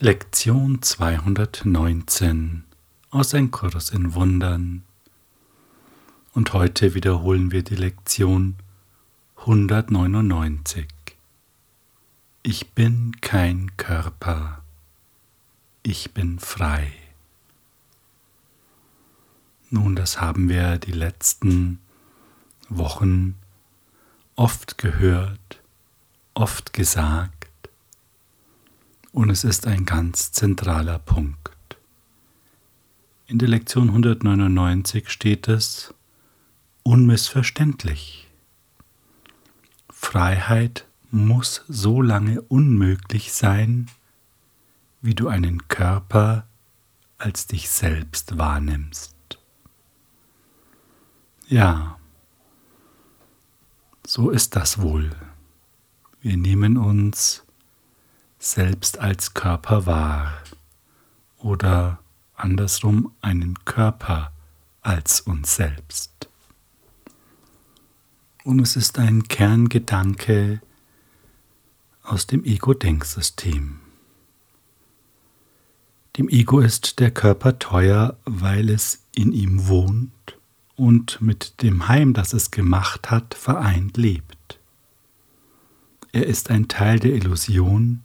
Lektion 219 aus Ein Kurs in Wundern. Und heute wiederholen wir die Lektion 199. Ich bin kein Körper, ich bin frei. Nun, das haben wir die letzten Wochen oft gehört, oft gesagt und es ist ein ganz zentraler Punkt. In der Lektion 199 steht es unmissverständlich. Freiheit muss so lange unmöglich sein, wie du einen Körper als dich selbst wahrnimmst. Ja, so ist das wohl. Wir nehmen uns selbst als Körper wahr oder andersrum einen Körper als uns selbst. Und es ist ein Kerngedanke aus dem Ego-Denksystem. Dem Ego ist der Körper teuer, weil es in ihm wohnt und mit dem Heim, das es gemacht hat, vereint lebt. Er ist ein Teil der Illusion,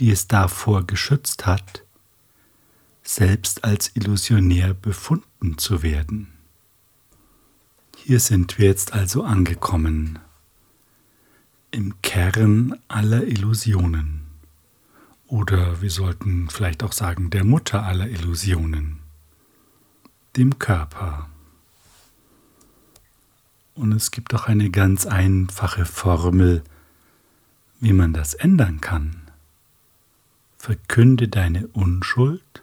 die es davor geschützt hat, selbst als illusionär befunden zu werden. Hier sind wir jetzt also angekommen, im Kern aller Illusionen, oder wir sollten vielleicht auch sagen der Mutter aller Illusionen, dem Körper. Und es gibt auch eine ganz einfache Formel, wie man das ändern kann verkünde deine Unschuld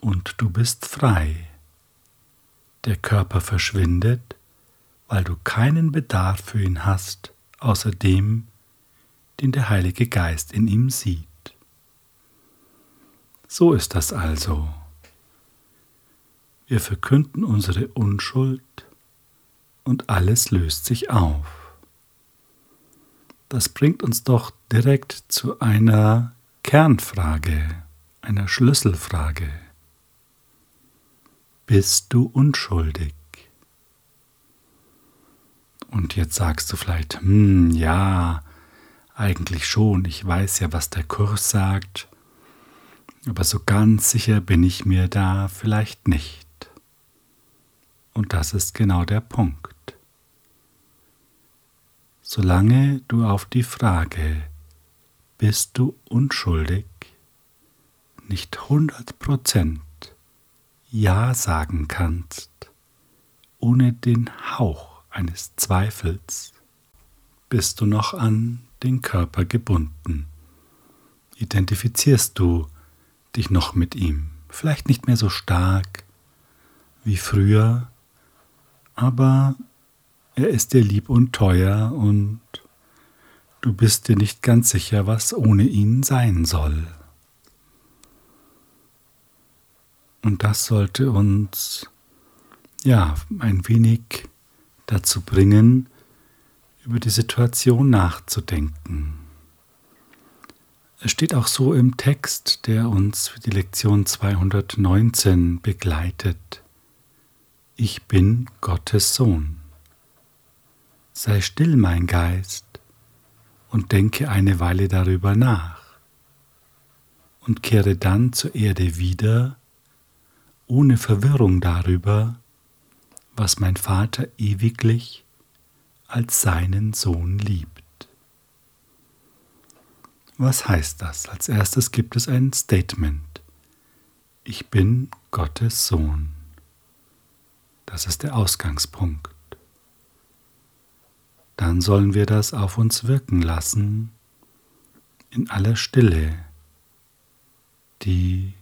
und du bist frei. Der Körper verschwindet, weil du keinen Bedarf für ihn hast, außer dem, den der Heilige Geist in ihm sieht. So ist das also. Wir verkünden unsere Unschuld und alles löst sich auf. Das bringt uns doch direkt zu einer Kernfrage, einer Schlüsselfrage. Bist du unschuldig? Und jetzt sagst du vielleicht, hm, ja, eigentlich schon, ich weiß ja, was der Kurs sagt, aber so ganz sicher bin ich mir da vielleicht nicht. Und das ist genau der Punkt. Solange du auf die Frage, bist du unschuldig, nicht hundert Prozent Ja sagen kannst, ohne den Hauch eines Zweifels, bist du noch an den Körper gebunden. Identifizierst du dich noch mit ihm, vielleicht nicht mehr so stark wie früher, aber er ist dir lieb und teuer und Du bist dir nicht ganz sicher, was ohne ihn sein soll. Und das sollte uns ja ein wenig dazu bringen, über die Situation nachzudenken. Es steht auch so im Text, der uns für die Lektion 219 begleitet. Ich bin Gottes Sohn. Sei still, mein Geist, und denke eine Weile darüber nach und kehre dann zur Erde wieder, ohne Verwirrung darüber, was mein Vater ewiglich als seinen Sohn liebt. Was heißt das? Als erstes gibt es ein Statement. Ich bin Gottes Sohn. Das ist der Ausgangspunkt dann sollen wir das auf uns wirken lassen in aller Stille. Die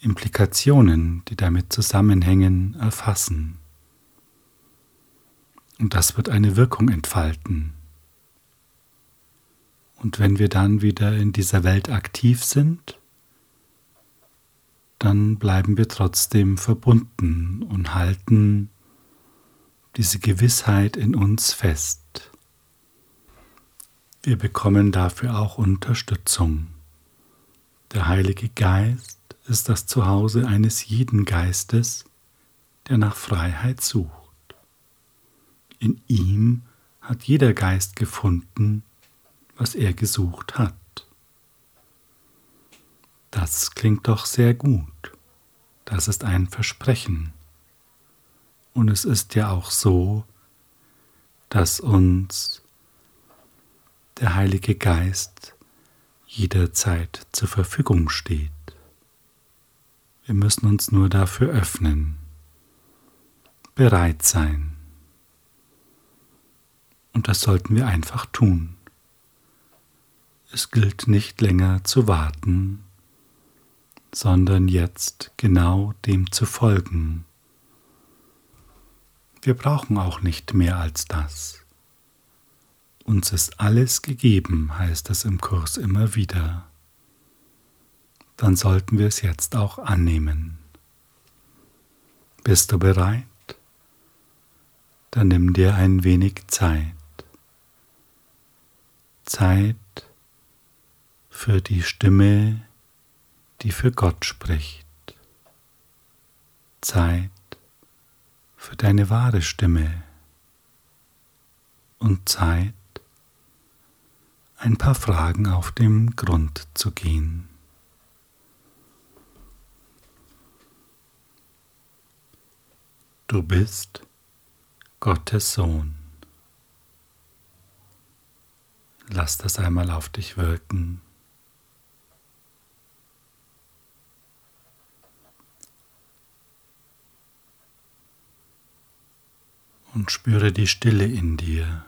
Implikationen, die damit zusammenhängen, erfassen. Und das wird eine Wirkung entfalten. Und wenn wir dann wieder in dieser Welt aktiv sind, dann bleiben wir trotzdem verbunden und halten diese Gewissheit in uns fest. Wir bekommen dafür auch Unterstützung. Der Heilige Geist ist das Zuhause eines jeden Geistes, der nach Freiheit sucht. In ihm hat jeder Geist gefunden, was er gesucht hat. Das klingt doch sehr gut. Das ist ein Versprechen. Und es ist ja auch so, dass uns der Heilige Geist jederzeit zur Verfügung steht. Wir müssen uns nur dafür öffnen, bereit sein. Und das sollten wir einfach tun. Es gilt nicht länger zu warten, sondern jetzt genau dem zu folgen. Wir brauchen auch nicht mehr als das. Uns ist alles gegeben, heißt es im Kurs immer wieder. Dann sollten wir es jetzt auch annehmen. Bist du bereit? Dann nimm dir ein wenig Zeit. Zeit für die Stimme, die für Gott spricht. Zeit für deine wahre Stimme und Zeit, ein paar Fragen auf dem Grund zu gehen. Du bist Gottes Sohn. Lass das einmal auf dich wirken. Und spüre die Stille in dir,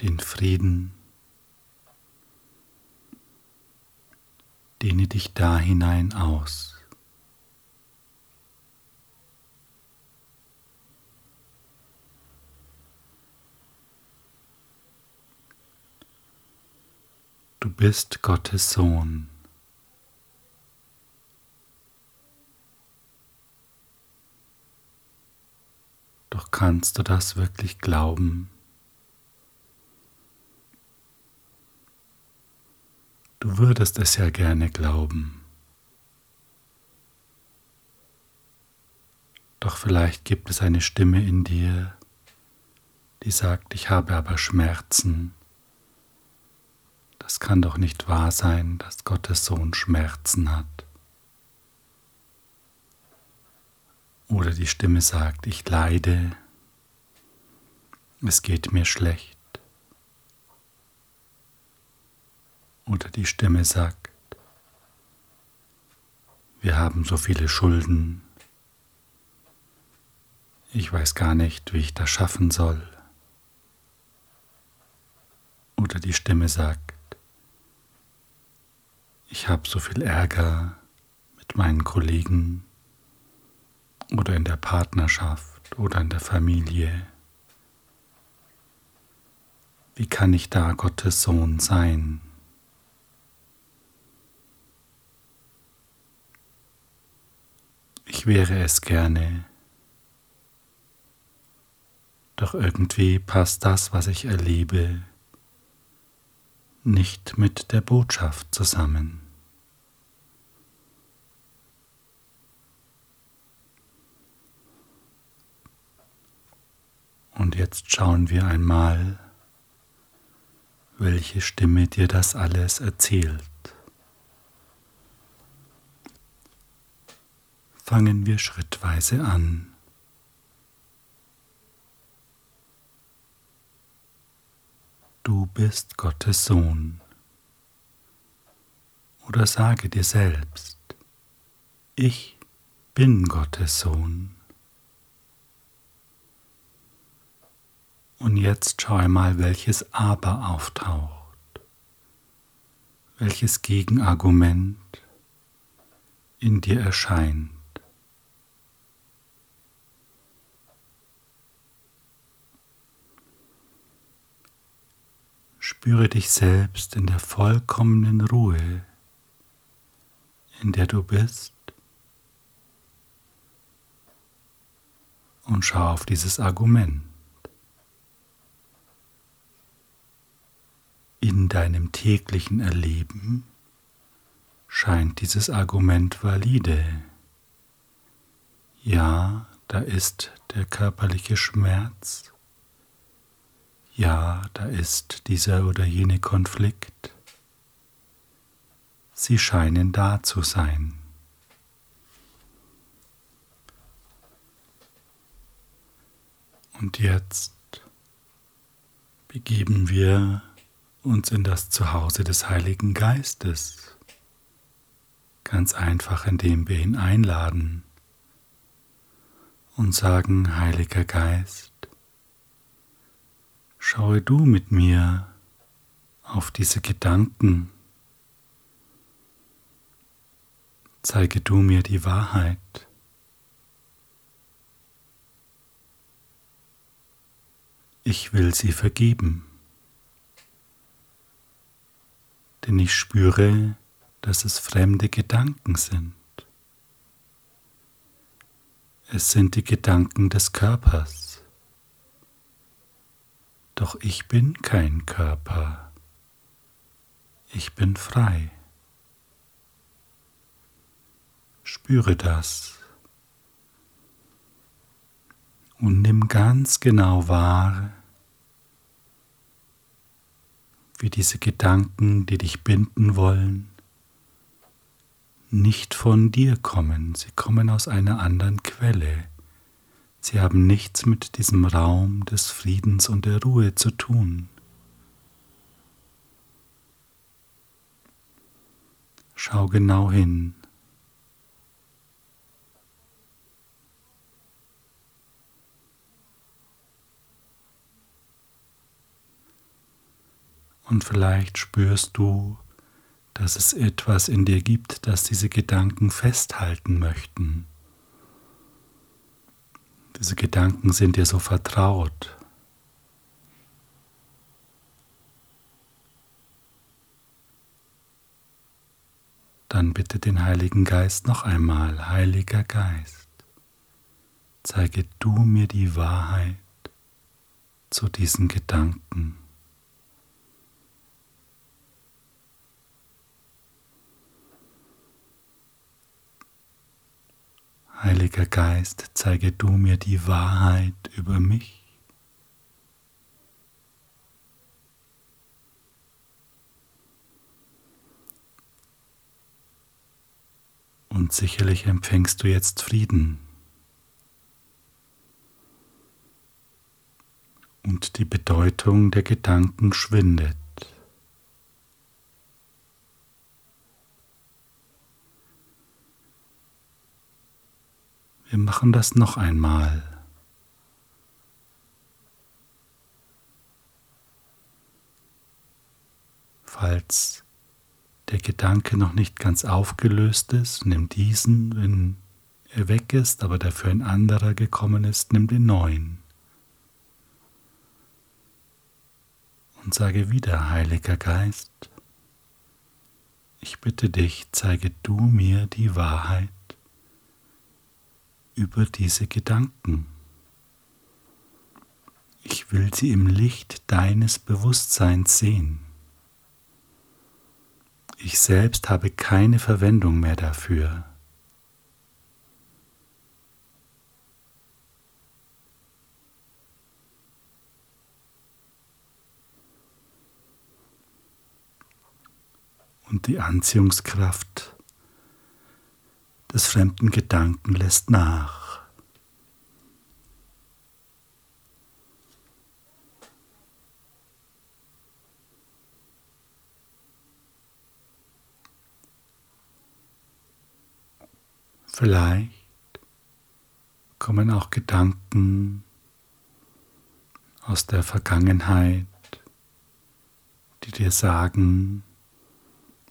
den Frieden, dehne dich da hinein aus. Du bist Gottes Sohn. Doch kannst du das wirklich glauben? Du würdest es ja gerne glauben. Doch vielleicht gibt es eine Stimme in dir, die sagt, ich habe aber Schmerzen. Das kann doch nicht wahr sein, dass Gottes Sohn Schmerzen hat. Oder die Stimme sagt, ich leide, es geht mir schlecht. Oder die Stimme sagt, wir haben so viele Schulden, ich weiß gar nicht, wie ich das schaffen soll. Oder die Stimme sagt, ich habe so viel Ärger mit meinen Kollegen oder in der Partnerschaft oder in der Familie. Wie kann ich da Gottes Sohn sein? Ich wäre es gerne, doch irgendwie passt das, was ich erlebe, nicht mit der Botschaft zusammen. Und jetzt schauen wir einmal, welche Stimme dir das alles erzählt. Fangen wir schrittweise an. Du bist Gottes Sohn. Oder sage dir selbst, ich bin Gottes Sohn. Und jetzt schau einmal, welches Aber auftaucht, welches Gegenargument in dir erscheint. Spüre dich selbst in der vollkommenen Ruhe, in der du bist, und schau auf dieses Argument. In deinem täglichen Erleben scheint dieses Argument valide. Ja, da ist der körperliche Schmerz. Ja, da ist dieser oder jene Konflikt. Sie scheinen da zu sein. Und jetzt begeben wir uns in das Zuhause des Heiligen Geistes. Ganz einfach, indem wir ihn einladen und sagen, Heiliger Geist, schaue du mit mir auf diese Gedanken, zeige du mir die Wahrheit. Ich will sie vergeben, denn ich spüre, dass es fremde Gedanken sind. Es sind die Gedanken des Körpers. Doch ich bin kein Körper. Ich bin frei. Spüre das und nimm ganz genau wahr, wie diese Gedanken, die dich binden wollen, nicht von dir kommen, sie kommen aus einer anderen Quelle. Sie haben nichts mit diesem Raum des Friedens und der Ruhe zu tun. Schau genau hin. Und vielleicht spürst du, dass es etwas in dir gibt, das diese Gedanken festhalten möchten. Diese Gedanken sind dir so vertraut. Dann bitte den Heiligen Geist noch einmal, Heiliger Geist, zeige du mir die Wahrheit zu diesen Gedanken. Heiliger Geist, zeige du mir die Wahrheit über mich. Und sicherlich empfängst du jetzt Frieden. Und die Bedeutung der Gedanken schwindet. Wir machen das noch einmal. Falls der Gedanke noch nicht ganz aufgelöst ist, nimm diesen, wenn er weg ist, aber dafür ein anderer gekommen ist, nimm den neuen. Und sage wieder, Heiliger Geist, ich bitte dich, zeige du mir die Wahrheit über diese Gedanken. Ich will sie im Licht deines Bewusstseins sehen. Ich selbst habe keine Verwendung mehr dafür. Und die Anziehungskraft des fremden Gedanken lässt nach. Vielleicht kommen auch Gedanken aus der Vergangenheit, die dir sagen,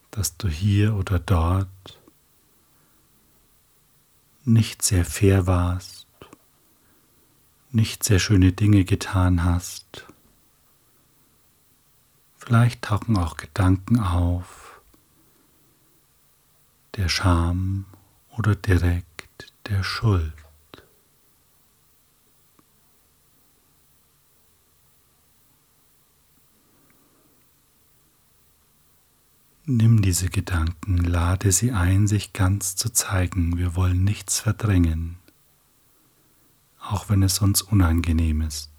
dass du hier oder dort nicht sehr fair warst, nicht sehr schöne Dinge getan hast. Vielleicht tauchen auch Gedanken auf der Scham oder direkt der Schuld. Nimm diese Gedanken, lade sie ein, sich ganz zu zeigen. Wir wollen nichts verdrängen, auch wenn es uns unangenehm ist.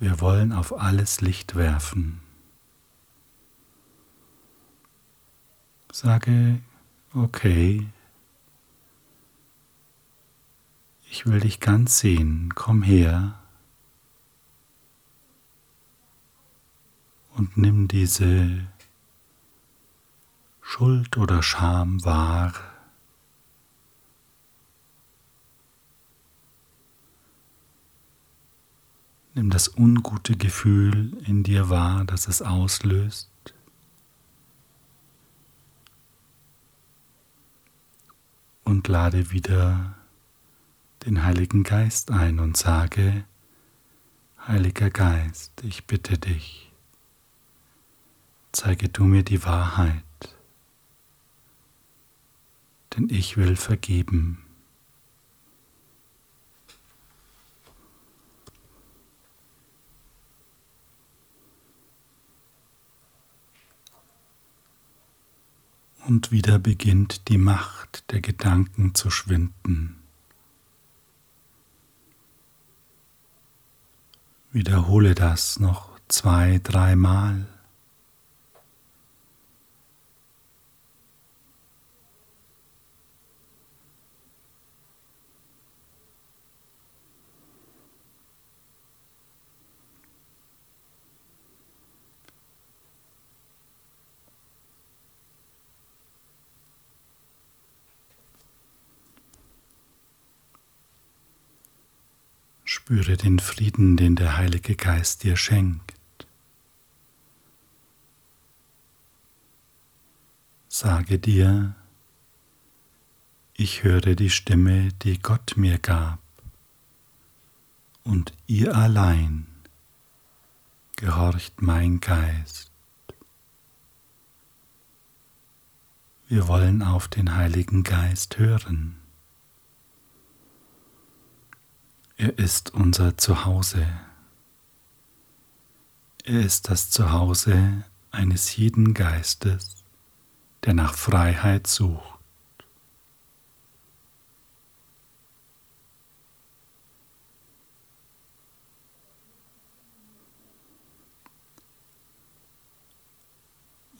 Wir wollen auf alles Licht werfen. Sage, okay, ich will dich ganz sehen, komm her und nimm diese Schuld oder Scham wahr. Nimm das ungute Gefühl in dir wahr, das es auslöst. Und lade wieder den Heiligen Geist ein und sage, Heiliger Geist, ich bitte dich, zeige du mir die Wahrheit, denn ich will vergeben. Und wieder beginnt die Macht der Gedanken zu schwinden. Wiederhole das noch zwei, dreimal. Spüre den Frieden, den der Heilige Geist dir schenkt. Sage dir, ich höre die Stimme, die Gott mir gab, und ihr allein gehorcht mein Geist. Wir wollen auf den Heiligen Geist hören. Er ist unser Zuhause. Er ist das Zuhause eines jeden Geistes, der nach Freiheit sucht.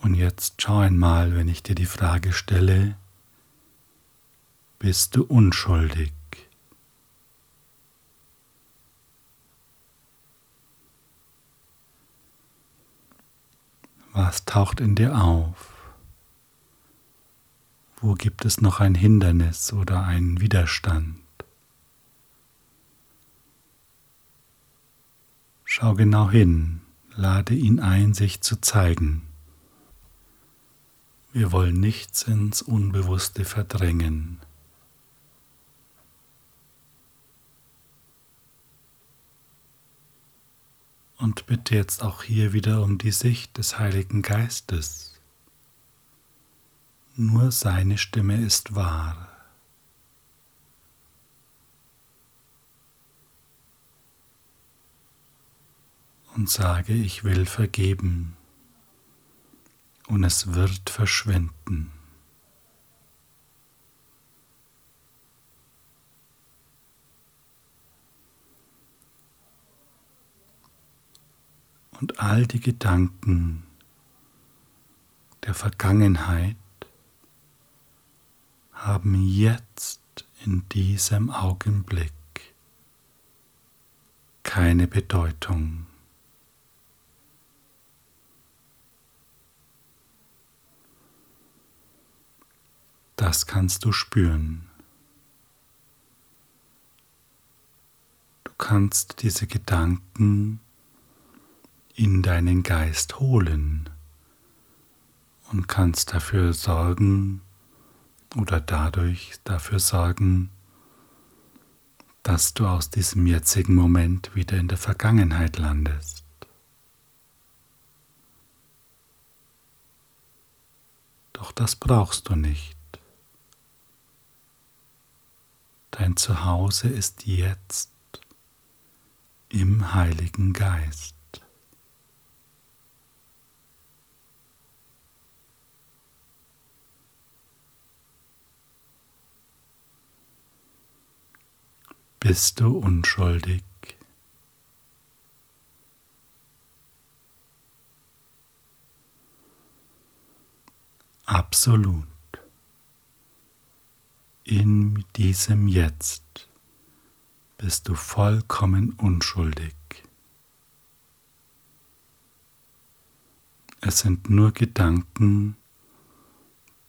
Und jetzt schau einmal, wenn ich dir die Frage stelle, bist du unschuldig? Was taucht in dir auf? Wo gibt es noch ein Hindernis oder einen Widerstand? Schau genau hin, lade ihn ein, sich zu zeigen. Wir wollen nichts ins Unbewusste verdrängen. Und bitte jetzt auch hier wieder um die Sicht des Heiligen Geistes. Nur seine Stimme ist wahr. Und sage, ich will vergeben und es wird verschwinden. Und all die Gedanken der Vergangenheit haben jetzt in diesem Augenblick keine Bedeutung. Das kannst du spüren. Du kannst diese Gedanken in deinen Geist holen und kannst dafür sorgen oder dadurch dafür sorgen, dass du aus diesem jetzigen Moment wieder in der Vergangenheit landest. Doch das brauchst du nicht. Dein Zuhause ist jetzt im Heiligen Geist. Bist du unschuldig. Absolut. In diesem Jetzt bist du vollkommen unschuldig. Es sind nur Gedanken,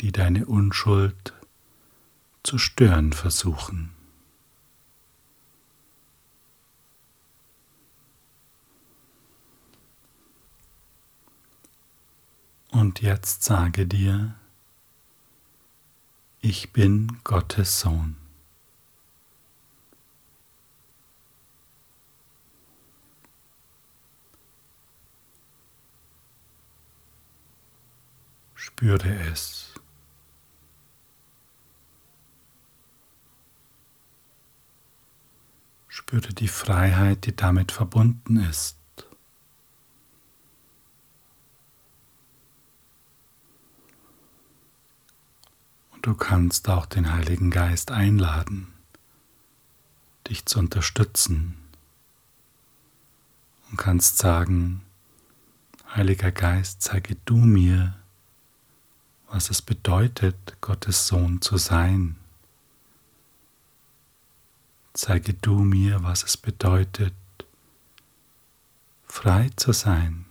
die deine Unschuld zu stören versuchen. Und jetzt sage dir, ich bin Gottes Sohn. Spüre es. Spüre die Freiheit, die damit verbunden ist. Und du kannst auch den Heiligen Geist einladen, dich zu unterstützen und kannst sagen, Heiliger Geist, zeige du mir, was es bedeutet, Gottes Sohn zu sein. Zeige du mir, was es bedeutet, frei zu sein.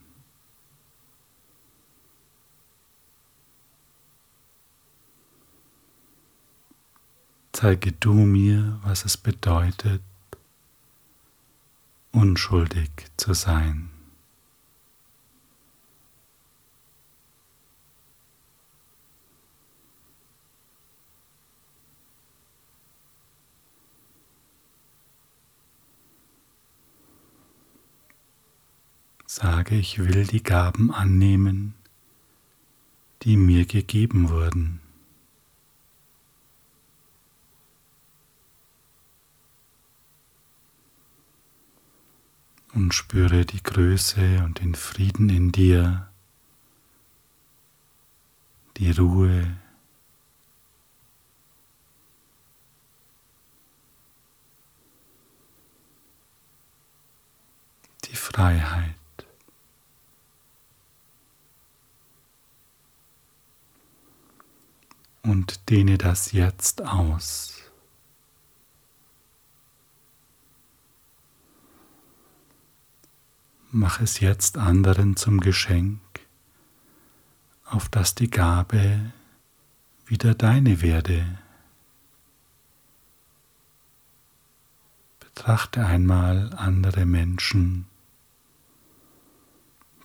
Zeige du mir, was es bedeutet, unschuldig zu sein. Sage, ich will die Gaben annehmen, die mir gegeben wurden. Und spüre die Größe und den Frieden in dir, die Ruhe, die Freiheit. und dehne das jetzt aus. Mach es jetzt anderen zum Geschenk, auf das die Gabe wieder deine werde. Betrachte einmal andere Menschen,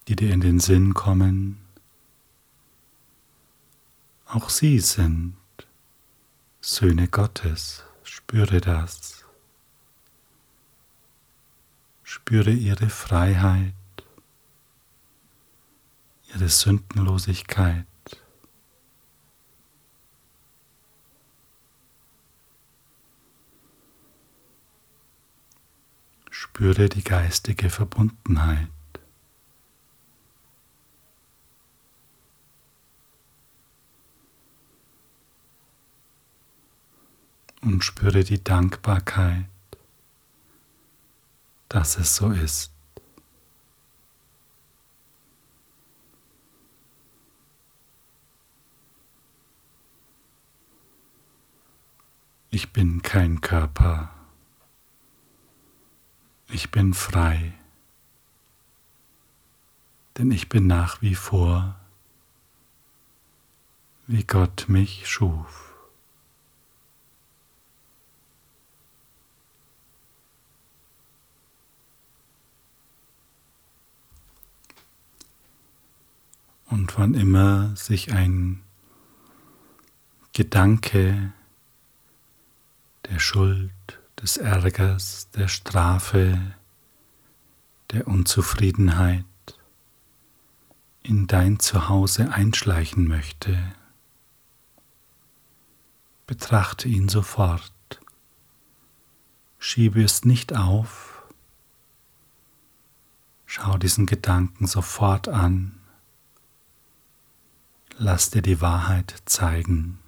die dir in den Sinn kommen, auch sie sind Söhne Gottes. Spüre das. Spüre ihre Freiheit, ihre Sündenlosigkeit. Spüre die geistige Verbundenheit. und spüre die Dankbarkeit, dass es so ist. Ich bin kein Körper. Ich bin frei, denn ich bin nach wie vor, wie Gott mich schuf. Wann immer sich ein Gedanke der Schuld, des Ärgers, der Strafe, der Unzufriedenheit in dein Zuhause einschleichen möchte, betrachte ihn sofort, schiebe es nicht auf, schau diesen Gedanken sofort an lass dir die Wahrheit zeigen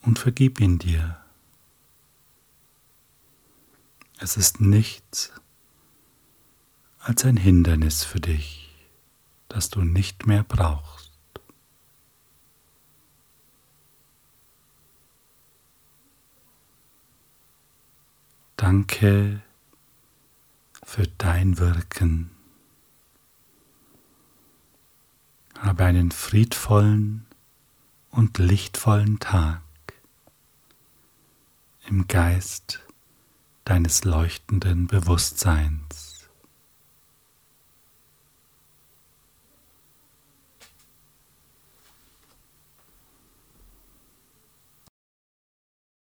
und vergib ihn dir. Es ist nichts als ein Hindernis für dich, das du nicht mehr brauchst. Danke für dein Wirken. Habe einen friedvollen und lichtvollen Tag im Geist deines leuchtenden Bewusstseins.